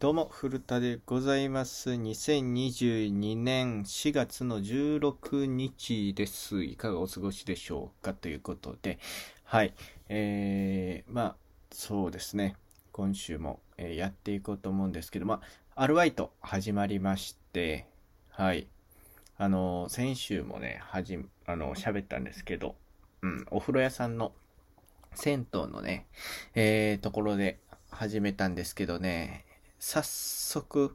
どうも、古田でございます。2022年4月の16日です。いかがお過ごしでしょうかということで、はい。えー、まあ、そうですね。今週も、えーやっていこうと思うんですけど、まあ、アルバイト始まりまして、はい。あの、先週もね、はじ、あの、喋ったんですけど、うん、お風呂屋さんの、銭湯のね、えー、ところで始めたんですけどね、早速、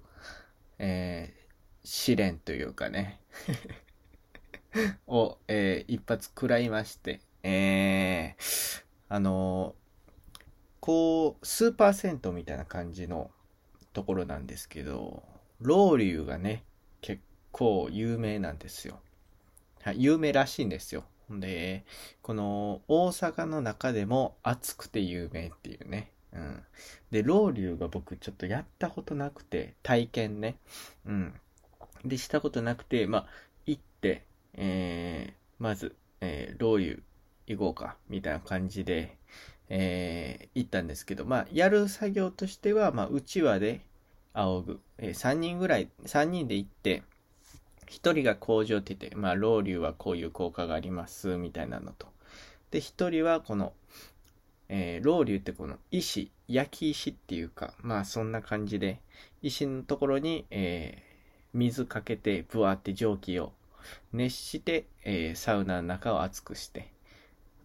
えー試練というかね、を、えー一発食らいまして、えーあのこう、スーパー銭湯みたいな感じのところなんですけど、ロウリュがね、結構有名なんですよ。はい、有名らしいんですよ。で、この大阪の中でも暑くて有名っていうね。うん。で、ロウリュが僕ちょっとやったことなくて、体験ね。うん。で、したことなくて、まあ、行って、えー、まず、えー、ロウリュ行こうか、みたいな感じで、えー、行ったんですけど、まあ、やる作業としては、まあ、うちわで仰ぐ。えー、3人ぐらい、3人で行って、一人が工場って言って、まあ、ロウリュはこういう効果があります、みたいなのと。で、一人はこの、えー、ロウリュってこの石、焼き石っていうか、まあそんな感じで、石のところに、えー水かけて、ブワーって蒸気を熱して、えーサウナの中を熱くして、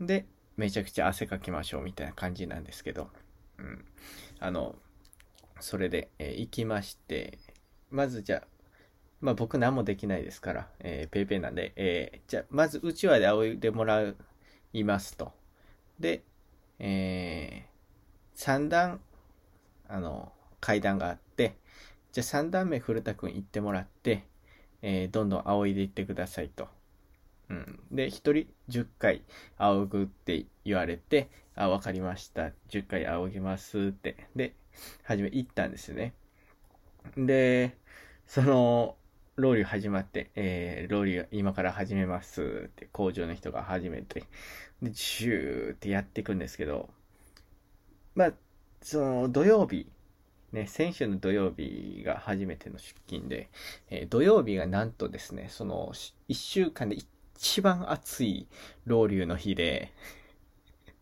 で、めちゃくちゃ汗かきましょうみたいな感じなんですけど、うん。あの、それで、えー行きまして、まずじゃあ、まあ僕何もできないですから、えー、ペイペイなんで、えーじゃあまずうちわで仰いでもらいますと。で、えー、3段、あの、階段があって、じゃあ3段目古田くん行ってもらって、えーどんどん仰いでいってくださいと。うん。で、1人10回仰ぐって言われて、あ、わかりました。10回仰ぎますって。で、初め行ったんですよね。で、その、ロウリュ始まって、えー、ロウリュ今から始めますって工場の人が始めて、で、ジューってやっていくんですけど、まあ、その土曜日、ね、先週の土曜日が初めての出勤で、えー土曜日がなんとですね、その1週間で一番暑いロウリュの日で、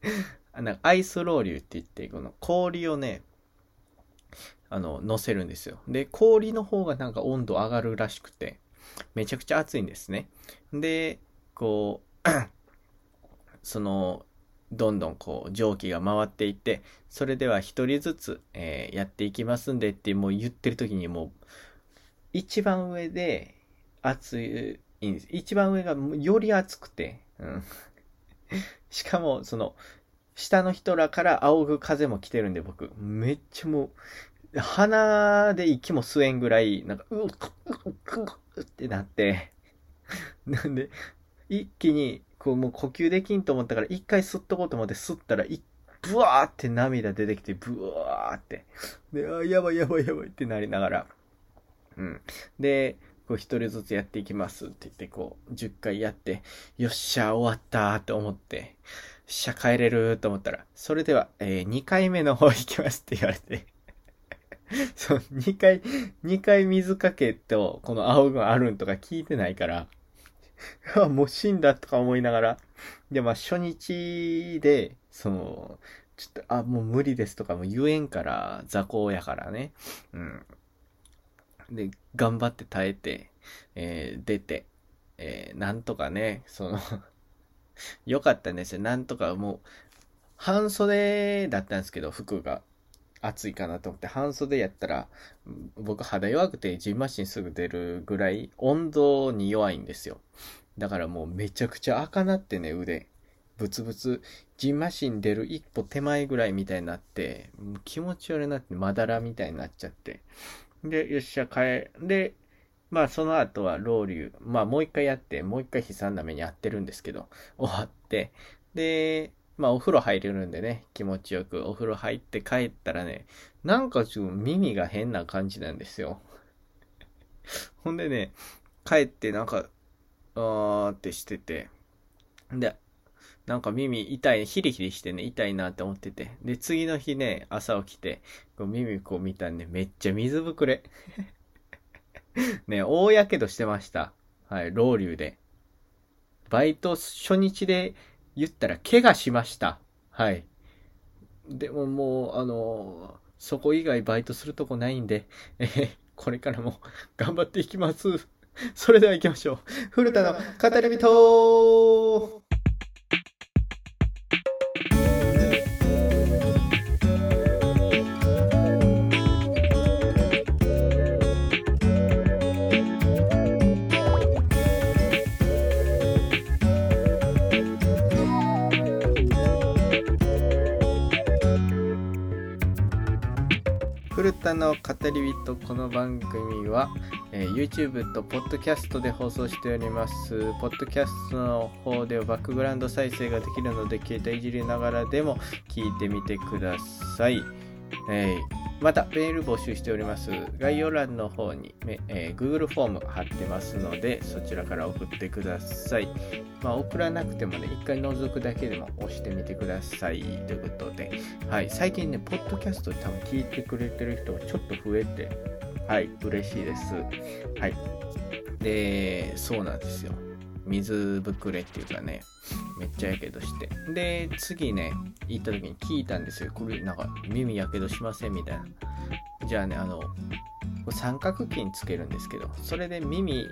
なんかアイスロウリュって言って、この氷をね、あの、乗せるんですよ。で、氷の方がなんか温度上がるらしくて、めちゃくちゃ暑いんですね。で、こう、その、どんどんこう蒸気が回っていって、それでは一人ずつ、えーやっていきますんでってもう言ってる時にもう、一番上で暑いんです。一番上がより暑くて、うん。しかも、その、下の人らから仰ぐ風も来てるんで僕、めっちゃもう、鼻で息も吸えんぐらい、なんか、うっ、うっ、うっ、うってなって、なんで、一気に、こう、もう呼吸できんと思ったから、一回吸っとこうと思って吸ったら、い、ブワーって涙出てきて、ブワーって。で、あーやばいやばいやばいってなりながら、うん。で、こう一人ずつやっていきますって言って、こう、10回やって、よっしゃ、終わったーって思って、しゃ、帰れると思ったら、それでは、えー、2回目の方行きますって言われて、そう、2回、2回水かけと、この青軍あるんとか聞いてないから、あもう死んだとか思いながら、で、まあ初日で、その、ちょっと、あ、もう無理ですとかも言えんから、雑魚やからね。うん。で、頑張って耐えて、えー出て、えーなんとかね、その、良かったんですよ。なんとかもう、半袖だったんですけど、服が暑いかなと思って、半袖やったら、僕肌弱くてジンマシンすぐ出るぐらい温度に弱いんですよ。だからもうめちゃくちゃ赤なってね、腕。ブツブツ、ジンマシン出る一歩手前ぐらいみたいになって、気持ち悪いなって、まだらみたいになっちゃって。で、よっしゃ、帰、で、まあその後はロウリュ、まあもう一回やって、もう一回悲惨な目に遭ってるんですけど、終わって、で、まあお風呂入れるんでね、気持ちよくお風呂入って帰ったらね、なんかちょっと耳が変な感じなんですよ。ほんでね、帰ってなんか、あーってしてて、で、なんか耳痛い、ヒリヒリしてね、痛いなって思ってて。で、次の日ね、朝起きて、こう耳こう見たんで、めっちゃ水ぶくれ。ね、大やけどしてました。はい、老流で。バイト初日で言ったら怪我しました。はい。でももう、あの、そこ以外バイトするとこないんで、えー、これからも頑張っていきます。それでは行きましょう。古田の語り人古田の語り人この番組は、えー、YouTube と Podcast で放送しております Podcast の方ではバックグラウンド再生ができるので携帯いじりながらでも聞いてみてください、えーまた、メール募集しております。概要欄の方に、えー、Google フォーム貼ってますので、そちらから送ってください。まあ、送らなくてもね、一回覗くだけでも押してみてください。ということで、はい、最近ね、ポッドキャスト多分聞いてくれてる人がちょっと増えて、はい、嬉しいです。はい。で、そうなんですよ。水ぶくれっていうかね、めっちゃやけどして。で、次ね、行った時に聞いたんですよ。これ、なんか、耳やけどしませんみたいな。じゃあね、あの、三角筋つけるんですけど、それで耳を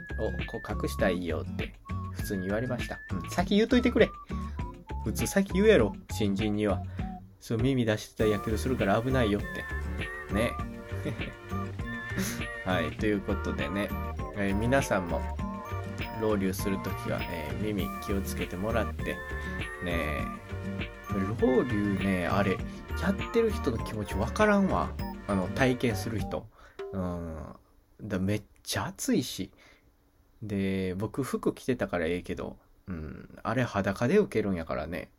こう隠したらいいよって普通に言われました。うん、先言うといてくれ。普通先言うやろ、新人には。そう、耳出してたらやけどするから危ないよって。ね。はい、ということでね、えー、皆さんもロウリュするときは、ね、耳気をつけてもらって、ねロウリュね、あれ、やってる人の気持ちわからんわ。あの、体験する人。うん。だめっちゃ暑いし。で、僕服着てたからええけど、うん、あれ裸で受けるんやからね、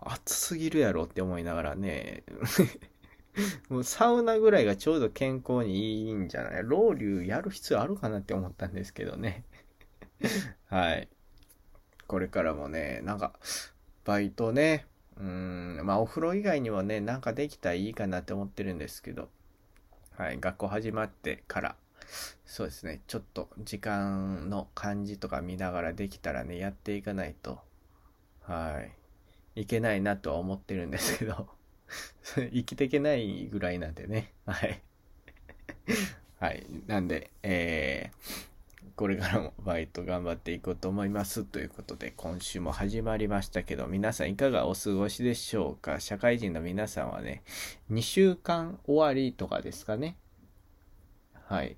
暑すぎるやろって思いながらね、もうサウナぐらいがちょうど健康にいいんじゃない？ロウリュやる必要あるかなって思ったんですけどね。はい。これからもね、なんか、バイトね、うん、まあお風呂以外にもね、なんかできたらいいかなって思ってるんですけど、はい、学校始まってから、そうですね、ちょっと時間の感じとか見ながらできたらね、やっていかないと、はい、いけないなとは思ってるんですけど、生きていけないぐらいなんでね、はい。はい、なんで、えー、これからもバイト頑張っていこうと思いますということで今週も始まりましたけど皆さんいかがお過ごしでしょうか？社会人の皆さんはね2週間終わりとかですかね。はい。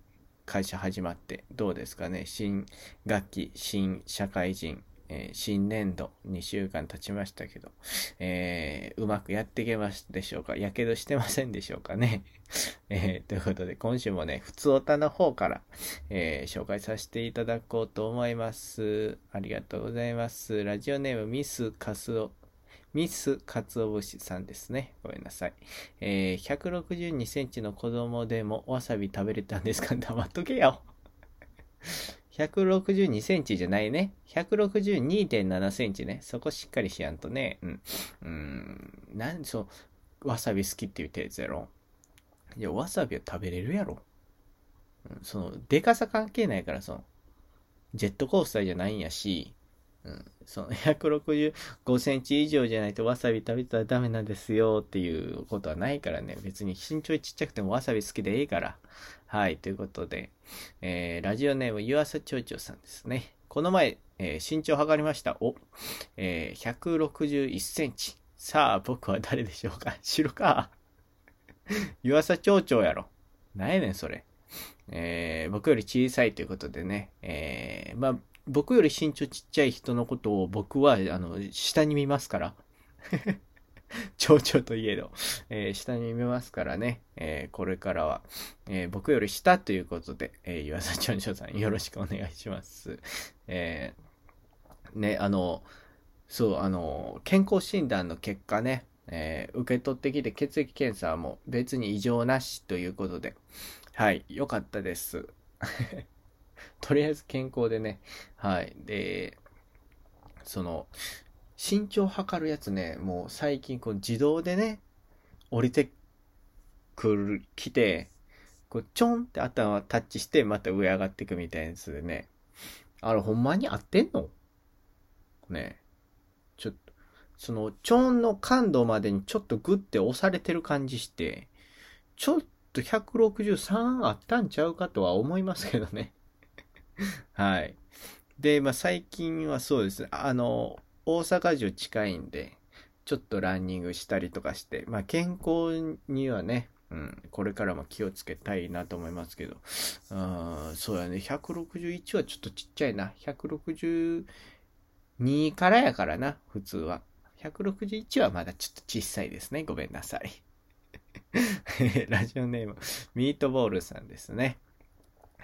会社始まってどうですかね新学期新社会人えー、新年度2週間経ちましたけど、えー、うまくやっていけますでしょうかやけどしてませんでしょうかね えー、ということで、今週もね、普通おたの方から、え紹介させていただこうと思います。ありがとうございます。ラジオネームミスカスオミスカツオ節さんですね。ごめんなさい。えー、162センチの子供でもわさび食べれたんですか？黙っとけよ。162センチじゃないね。162.7センチね。そこしっかりしやんとね。うん。うん。なんそう、わさび好きって言ってやつやろ。いや、わさびは食べれるやろ。うん、その、でかさ関係ないから、その、ジェットコースターじゃないんやし、その165センチ以上じゃないとわさび食べたらダメなんですよっていうことはないからね。別に身長ちっちゃくてもわさび好きでいいから。はい、ということで、えー、ラジオネーム湯浅町長さんですね。この前、えー、身長測りました。お、えー、161センチ。さあ、僕は誰でしょうか？知るか湯浅町長やろ。なんやねん、それ。えー、僕より小さいということでね、えー、まあ、僕より身長ちっちゃい人のことを僕は、あの、下に見ますから。蝶々といえど、えー、下に見ますからね、えー、これからは、えー、僕より下ということで、え岩佐町長さんよろしくお願いします。えね、あの、そう、あの、健康診断の結果ね、え受け取ってきて血液検査も別に異常なしということで、はい、よかったです。とりあえず健康でね、はい、で、その、身長測るやつね、もう最近こう自動でね、降りてくる、来て、こう、ちょんって頭タッチして、また上上がっていくみたいなやつでね。あれ、ほんまに合ってんの？ねちょっと、その、ちょんの感度までにちょっとグッて押されてる感じして、ちょっと163あったんちゃうかとは思いますけどね。はい。で、まあ最近はそうですね。あの、大阪城近いんで、ちょっとランニングしたりとかして、まあ健康にはね、うん、これからも気をつけたいなと思いますけど、うん、そうやね、161はちょっとちっちゃいな。162からやからな、普通は。161はまだちょっと小さいですね。ごめんなさい。ラジオネーム、ミートボールさんですね。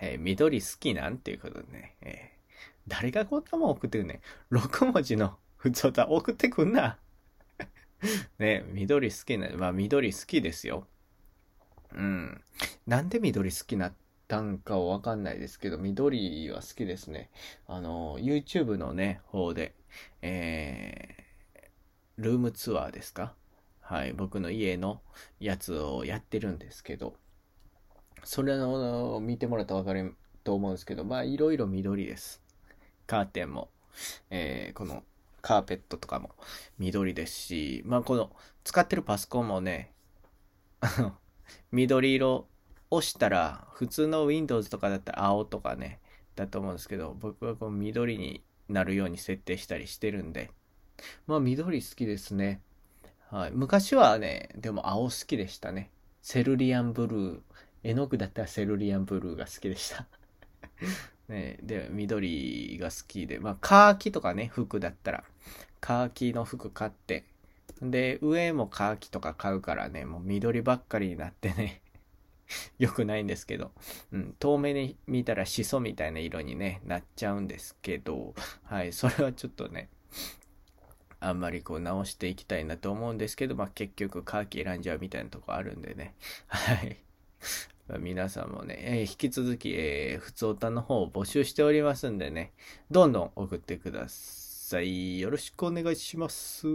えー、緑好きなんていうことでね、えー、誰がこんなもん送ってくんねん。6文字の普通だ、送ってくんな。ね、緑好きな、まあ緑好きですよ。うん。なんで緑好きなったんかわかんないですけど、緑は好きですね。あの、YouTube のね、方で、えー、ルームツアーですか？はい、僕の家のやつをやってるんですけど、それを見てもらったらわかると思うんですけど、まあ、いろいろ緑です。カーテンも、えー、このカーペットとかも緑ですし、まあ、この使ってるパソコンもね、あの、緑色押したら、普通の Windows とかだったら青とかね、だと思うんですけど、僕はこう緑になるように設定したりしてるんで、まあ緑好きですね。はい。昔はね、でも青好きでしたね。セルリアンブルー。絵の具だったらセルリアンブルーが好きでした ね、で、緑が好きで、まあ、カーキとかね、服だったら、カーキの服買って、で、上もカーキとか買うからね、もう緑ばっかりになってね よくないんですけど、うん、遠目に見たらシソみたいな色にね、なっちゃうんですけど、はい、それはちょっとね、あんまりこう直していきたいなと思うんですけど、まあ結局カーキ選んじゃうみたいなとこあるんでね、はい。皆さんもね、えー、引き続き、えー、普通歌の方を募集しておりますんでね、どんどん送ってください。よろしくお願いします。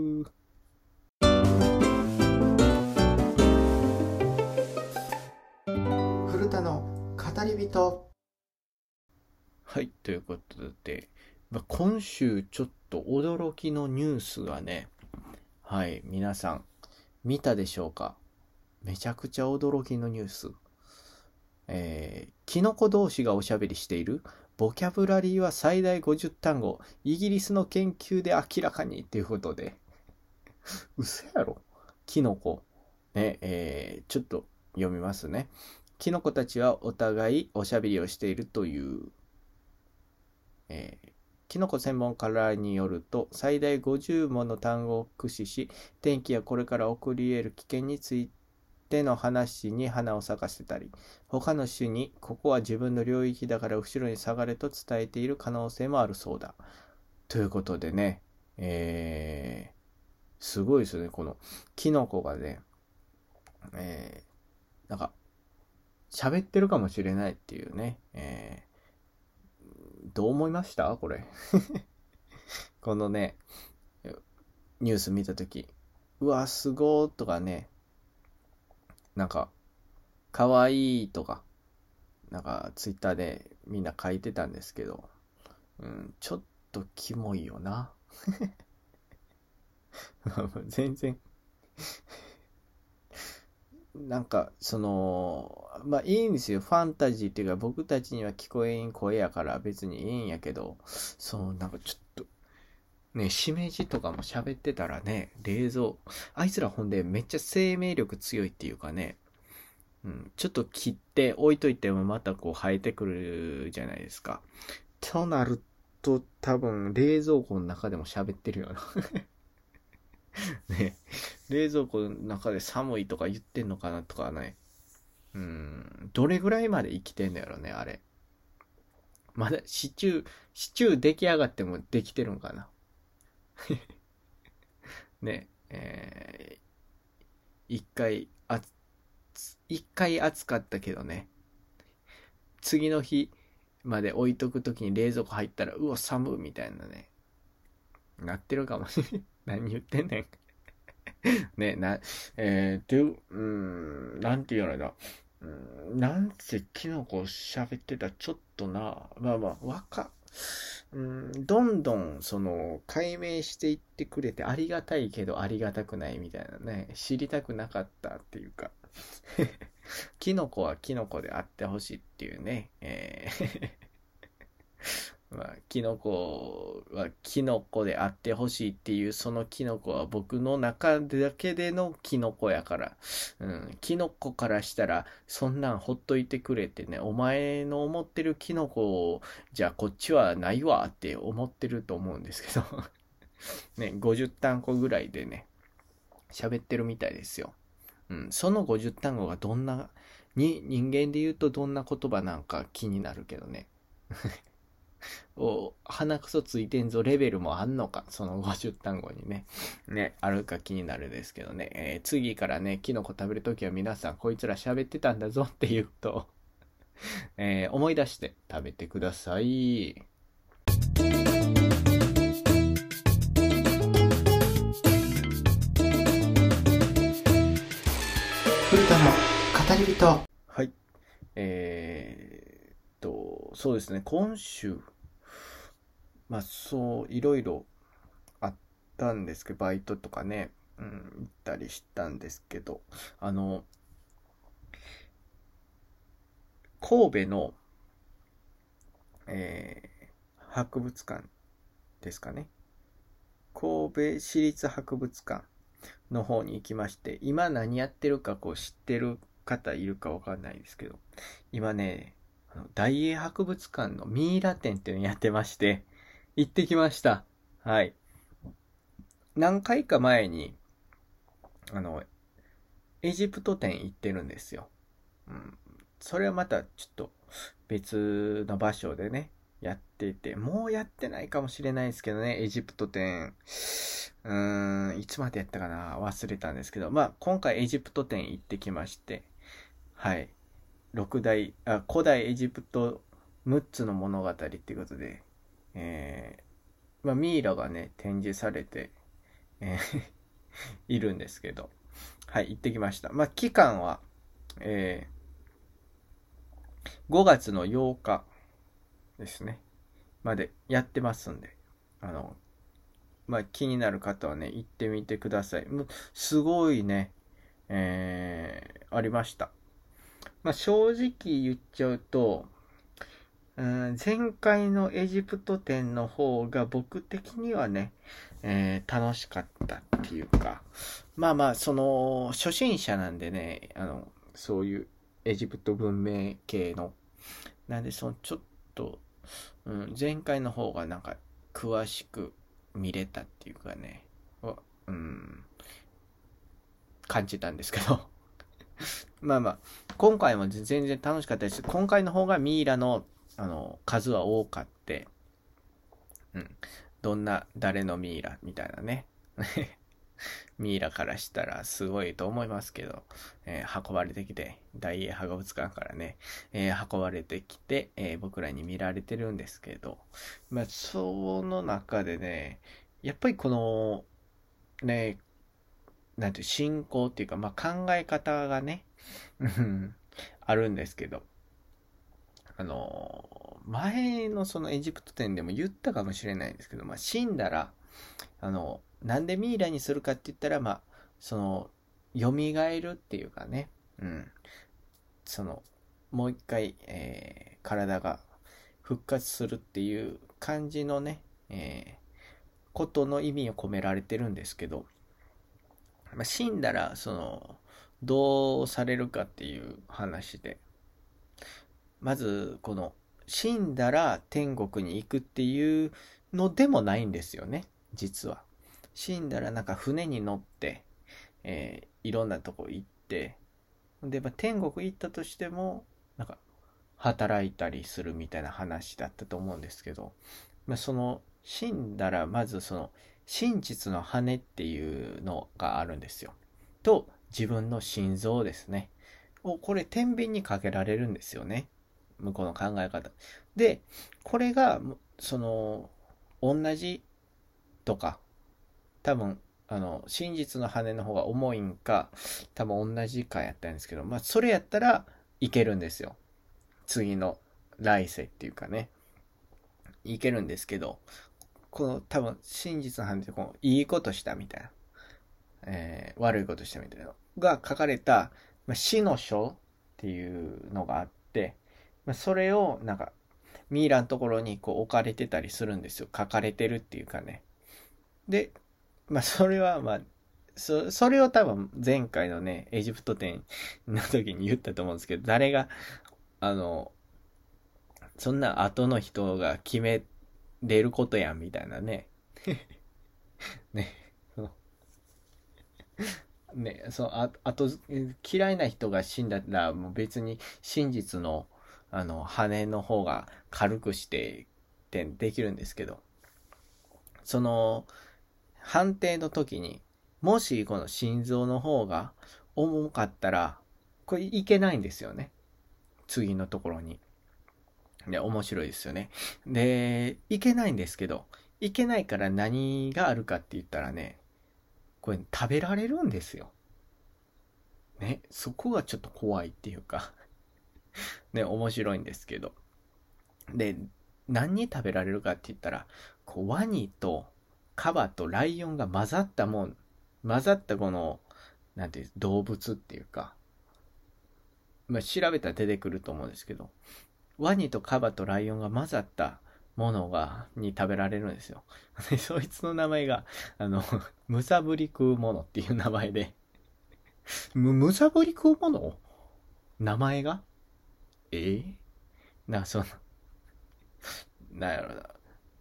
語り人はい、ということで、まあ、今週ちょっと驚きのニュースがね、はい、皆さん見たでしょうか？めちゃくちゃ驚きのニュース。えー、キノコ同士がおしゃべりしているボキャブラリーは最大50単語、イギリスの研究で明らかにっていうことで。嘘やろキノコ。ね、えー、ちょっと読みますね。キノコたちはお互いおしゃべりをしているという、えー、キノコ専門家らによると、最大50もの単語を駆使し、天気やこれから起こり得る危険についてての話に花を咲かせたり、他の種に、ここは自分の領域だから後ろに下がれと伝えている可能性もあるそうだ。ということでね、えー、すごいですよね、このキノコがね、えー、なんか、喋ってるかもしれないっていうね。えー、どう思いました？これ。このね、ニュース見たとき、うわ、すごーとかね、なんか、かわいいとか、なんか、ツイッターでみんな書いてたんですけど、うん、ちょっとキモいよな。全然なんか、その、まあいいんですよ。ファンタジーっていうか僕たちには聞こえん声やから別にいいんやけど、そう、なんかちょっと、ね、しめじとかも喋ってたらね、冷蔵、あいつらほんでめっちゃ生命力強いっていうかね、うん、ちょっと切って置いといてもまたこう生えてくるじゃないですか。となると多分冷蔵庫の中でも喋ってるよな ね、冷蔵庫の中で寒いとか言ってんのかなとかね。うん、どれぐらいまで生きてんのやろね、あれ。まだ、シチュー、シチュー出来上がってもできてるんかな。ね、えー、一回、あ、一回暑かったけどね。次の日まで置いとくときに冷蔵庫入ったら、うわ、寒みたいなね。なってるかもしれん。何言ってんねん。ね、な、えー、ていう、うん、なんて言うのだ。うん、なんせキノコ喋ってたちょっとな、まあまあ、わか、うん、どんどん、その、解明していってくれてありがたいけどありがたくないみたいなね、知りたくなかったっていうか、キノコはキノコであってほしいっていうね、えー。まあ、キノコはキノコであってほしいっていう、そのキノコは僕の中だけでのキノコやから、うん、キノコからしたら、そんなんほっといてくれてね、お前の思ってるキノコじゃこっちはないわって思ってると思うんですけど。ね、50単語ぐらいでね、喋ってるみたいですよ。うん、その50単語がどんな、に、人間で言うとどんな言葉なんか気になるけどね。お、鼻くそついてんぞレベルもあんのか、その50単語にね、ね、あるか気になるですけどね、えー、次からね、キノコ食べるときは皆さんこいつら喋ってたんだぞって言うと えー、思い出して食べてください。古田の語り人。はい。えー、っと、そうですね、今週、まあそう、いろいろあったんですけど、バイトとかね、うん、行ったりしたんですけど、あの、神戸の、えー、博物館ですかね。神戸市立博物館の方に行きまして、今何やってるかこう知ってる方いるかわかんないですけど、今ね、大英博物館のミイラ展っていうのやってまして、行ってきました。はい。何回か前に、あの、エジプト展行ってるんですよ。うん。それはまたちょっと別の場所でね、やっていて、もうやってないかもしれないですけどね、エジプト展。うーん、いつまでやったかな忘れたんですけど、まあ、今回エジプト展行ってきまして、はい。六大、あ、古代エジプト6つの物語っていうことで、えー、まあ、ミイラがね、展示されて、えー いるんですけど、はい、行ってきました。まあ、期間は、えー、5月の8日ですね、までやってますんで、あの、まあ、気になる方はね、行ってみてください。すごいね、えー、ありました。まあ、正直言っちゃうと、うん前回のエジプト展の方が僕的にはね、えー、楽しかったっていうか、まあまあ、その、初心者なんでね、あの、そういうエジプト文明系の、なんでその、ちょっと、うん、前回の方がなんか、詳しく見れたっていうかね、うん、感じたんですけど。まあまあ、今回も全然楽しかったです。今回の方がミイラのあの、数は多かって、うん。どんな、誰のミイラみたいなね。ミイラからしたらすごいと思いますけど、えー、運ばれてきて、大英博物館からね、えー、運ばれてきて、えー、僕らに見られてるんですけど、まあ、その中でね、やっぱりこの、ね、なんていう、信仰っていうか、まあ、考え方がね、あるんですけど、あの、前のそのエジプト展でも言ったかもしれないんですけど、まあ、死んだら、あの、なんでミイラにするかって言ったら、まあ、その、蘇るっていうかね、うん。その、もう一回、えー、体が復活するっていう感じのね、えー、ことの意味を込められてるんですけど、まあ、死んだら、その、どうされるかっていう話で、まず、この、死んだら天国に行くっていうのでもないんですよね、実は。死んだらなんか船に乗って、えー、いろんなとこ行って、で、まあ、天国行ったとしても、なんか、働いたりするみたいな話だったと思うんですけど、まあ、その、死んだら、まずその、真実の羽っていうのがあるんですよ。と、自分の心臓ですね。を、これ、天秤にかけられるんですよね。向こうの考え方。で、これが、その、同じとか、多分、あの、真実の羽の方が重いんか、多分同じかやったんですけど、まあ、それやったらいけるんですよ。次の来世っていうかね。いけるんですけど、この多分真実の羽ってこう、いいことしたみたいな、えー、悪いことしたみたいなが書かれた、まあ、死の書っていうのがあって、まあ、それをなんかミイラのところにこう置かれてたりするんですよ。書かれてるっていうかね。で、まあそれはまあ、そそれを多分前回のね、エジプト展の時に言ったと思うんですけど、誰が、あの、そんな後の人が決めれることやんみたいなね。ね、ね、そのあ、あと、嫌いな人が死んだらもう別に真実のあの、羽の方が軽くしてってできるんですけど、その、判定の時に、もしこの心臓の方が重かったら、これいけないんですよね。次のところに。で、面白いですよね。で、いけないんですけど、いけないから何があるかって言ったらね、これ食べられるんですよ。ね、そこがちょっと怖いっていうか ね、面白いんですけど。で、何に食べられるかって言ったら、こうワニとカバとライオンが混ざったもん、混ざったこの、なんていう、動物っていうか、まあ、調べたら出てくると思うんですけど、ワニとカバとライオンが混ざったものが、に食べられるんですよ。で、そいつの名前が、あの、むさぶり食うものっていう名前で、む、むさぶり食うもの？名前が？え？ー、な、その、なんやろな、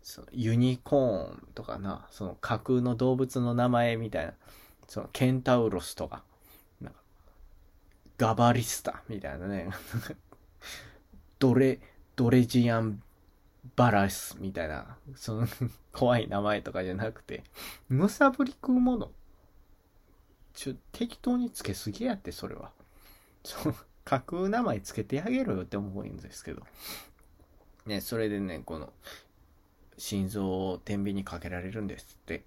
そのユニコーンとかな、その架空の動物の名前みたいな、そのケンタウロスとか、なんかガバリスタみたいなね、ドレ、ドレジアンバラスみたいな、その 怖い名前とかじゃなくて、むさぶり食うもの。ちょ、適当につけすぎやって、それは。そう。架空名前つけてあげろよって思うんですけど。ね、それでね、この、心臓を天秤にかけられるんですって。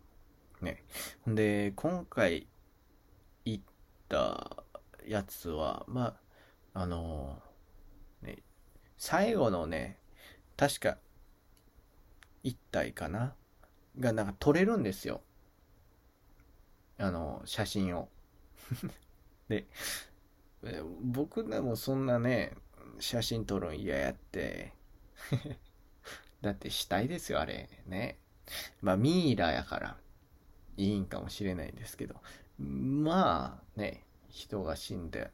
ね。んで、今回行ったやつは、まあ、あのね、最後のね、確か、一体かな？がなんか撮れるんですよ。あの、写真を。で、僕でもそんなね、写真撮るん嫌やって。だってしたいですよ、あれ。ね。まあ、ミイラやから、いいんかもしれないですけど。まあ、ね、人が死んで、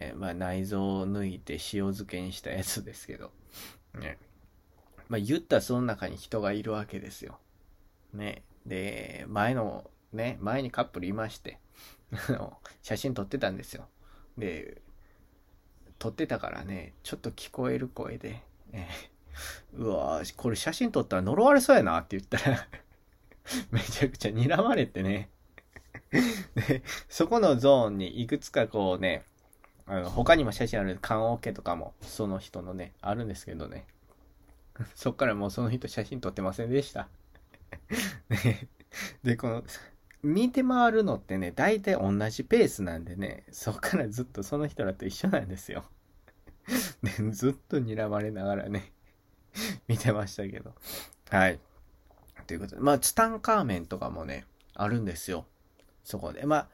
えまあ、内臓を抜いて塩漬けにしたやつですけど。ね。まあ、言ったらその中に人がいるわけですよ。ね。で、前の、ね、前にカップルいまして、あの写真撮ってたんですよ。で、撮ってたからね、ちょっと聞こえる声で、えー、うわこれ写真撮ったら呪われそうやなって言ったら めちゃくちゃ睨まれてね で、そこのゾーンにいくつかこうね、あの他にも写真ある棺桶とかもその人のね、あるんですけどね。そっからもうその人写真撮ってませんでした で、この見て回るのってね、大体同じペースなんでね、そっからずっとその人らと一緒なんですよ。ね、ずっと睨まれながらね、見てましたけど。はい。ということで、まあ、ツタンカーメンとかもね、あるんですよ。そこで。まあ、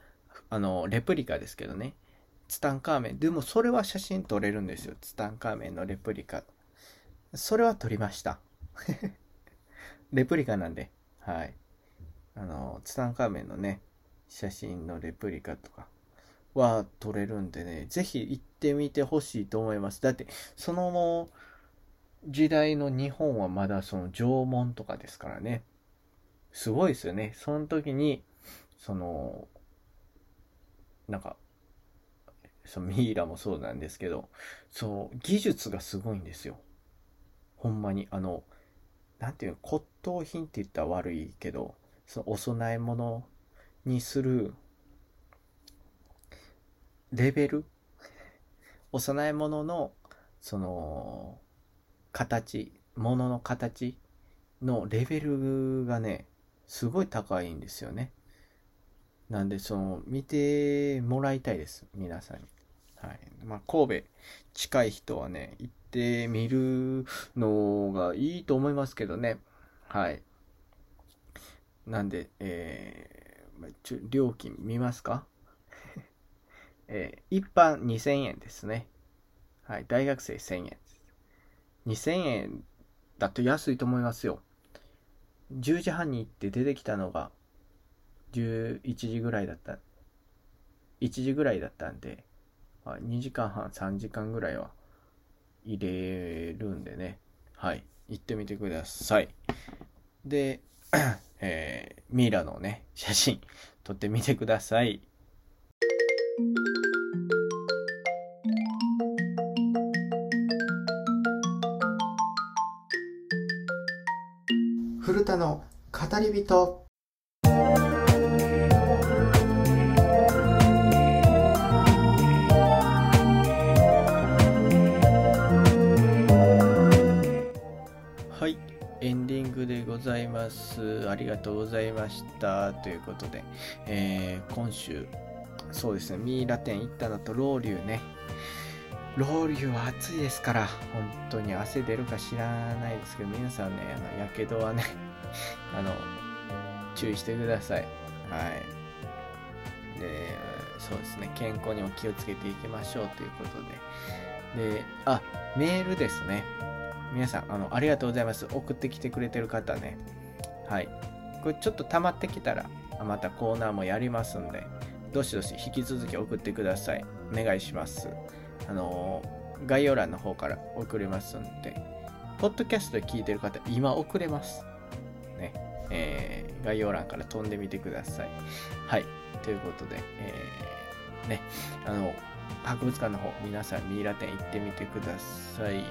あの、レプリカですけどね。ツタンカーメン。でも、それは写真撮れるんですよ。ツタンカーメンのレプリカ。それは撮りました。レプリカなんで。はい。あの、ツタンカーメンのね、写真のレプリカとかは撮れるんでね、ぜひ行ってみてほしいと思います。だって、その時代の日本はまだその縄文とかですからね。すごいですよね。その時に、その、なんか、そのミイラもそうなんですけど、そう、技術がすごいんですよ。ほんまに、あの、なんていうの、骨董品って言ったら悪いけど、そのお供え物にするレベル？お供え物のその形物の形のレベルがねすごい高いんですよね。なんで、その、見てもらいたいです。皆さんに。はい。まあ、神戸近い人はね、行ってみるのがいいと思いますけどね。はい。なんで、えー、ちょ料金見ますか？えー、一般2000円ですね。はい。大学生1000円です。2000円だと安いと思いますよ。10時半に行って出てきたのが11時ぐらいだった。1時ぐらいだったんで、2時間半、3時間ぐらいは入れるんでね。はい。行ってみてください。で、えー、ミイラのね、写真撮ってみてください。古田の語り人ざいますありがとうございましたということで、えー、今週そうですねミイラ店行ったのとロウリュウねロウリュウは暑いですから、本当に汗出るか知らないですけど、皆さんね、あの、やけどはね、あの、注意してください。はい。で、そうですね、健康にも気をつけていきましょうということで。で、あ、メールですね。皆さん、あの、ありがとうございます。送ってきてくれてる方ね。はい。これちょっと溜まってきたら、またコーナーもやりますんで、どしどし引き続き送ってください。お願いします。あの概要欄の方から送れますんで、ポッドキャストで聞いてる方、今送れます。ね。えー、概要欄から飛んでみてください。はい。ということで、えー、ね、あの、博物館の方、皆さんミイラ店行ってみてください。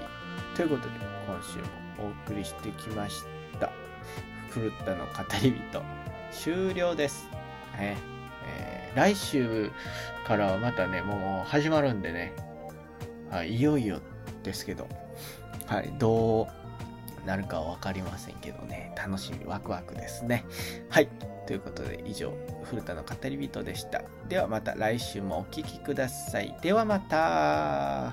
ということで、今週もお送りしてきました。狂ったの語り人、終了です。ねえー、来週からはまたね、もう始まるんでね、はい、いよいよですけど、はい、どうなるかは分かりませんけどね、楽しみ、ワクワクですね。はい、ということで以上、古田の語り人でした。ではまた来週もお聴きください。ではまた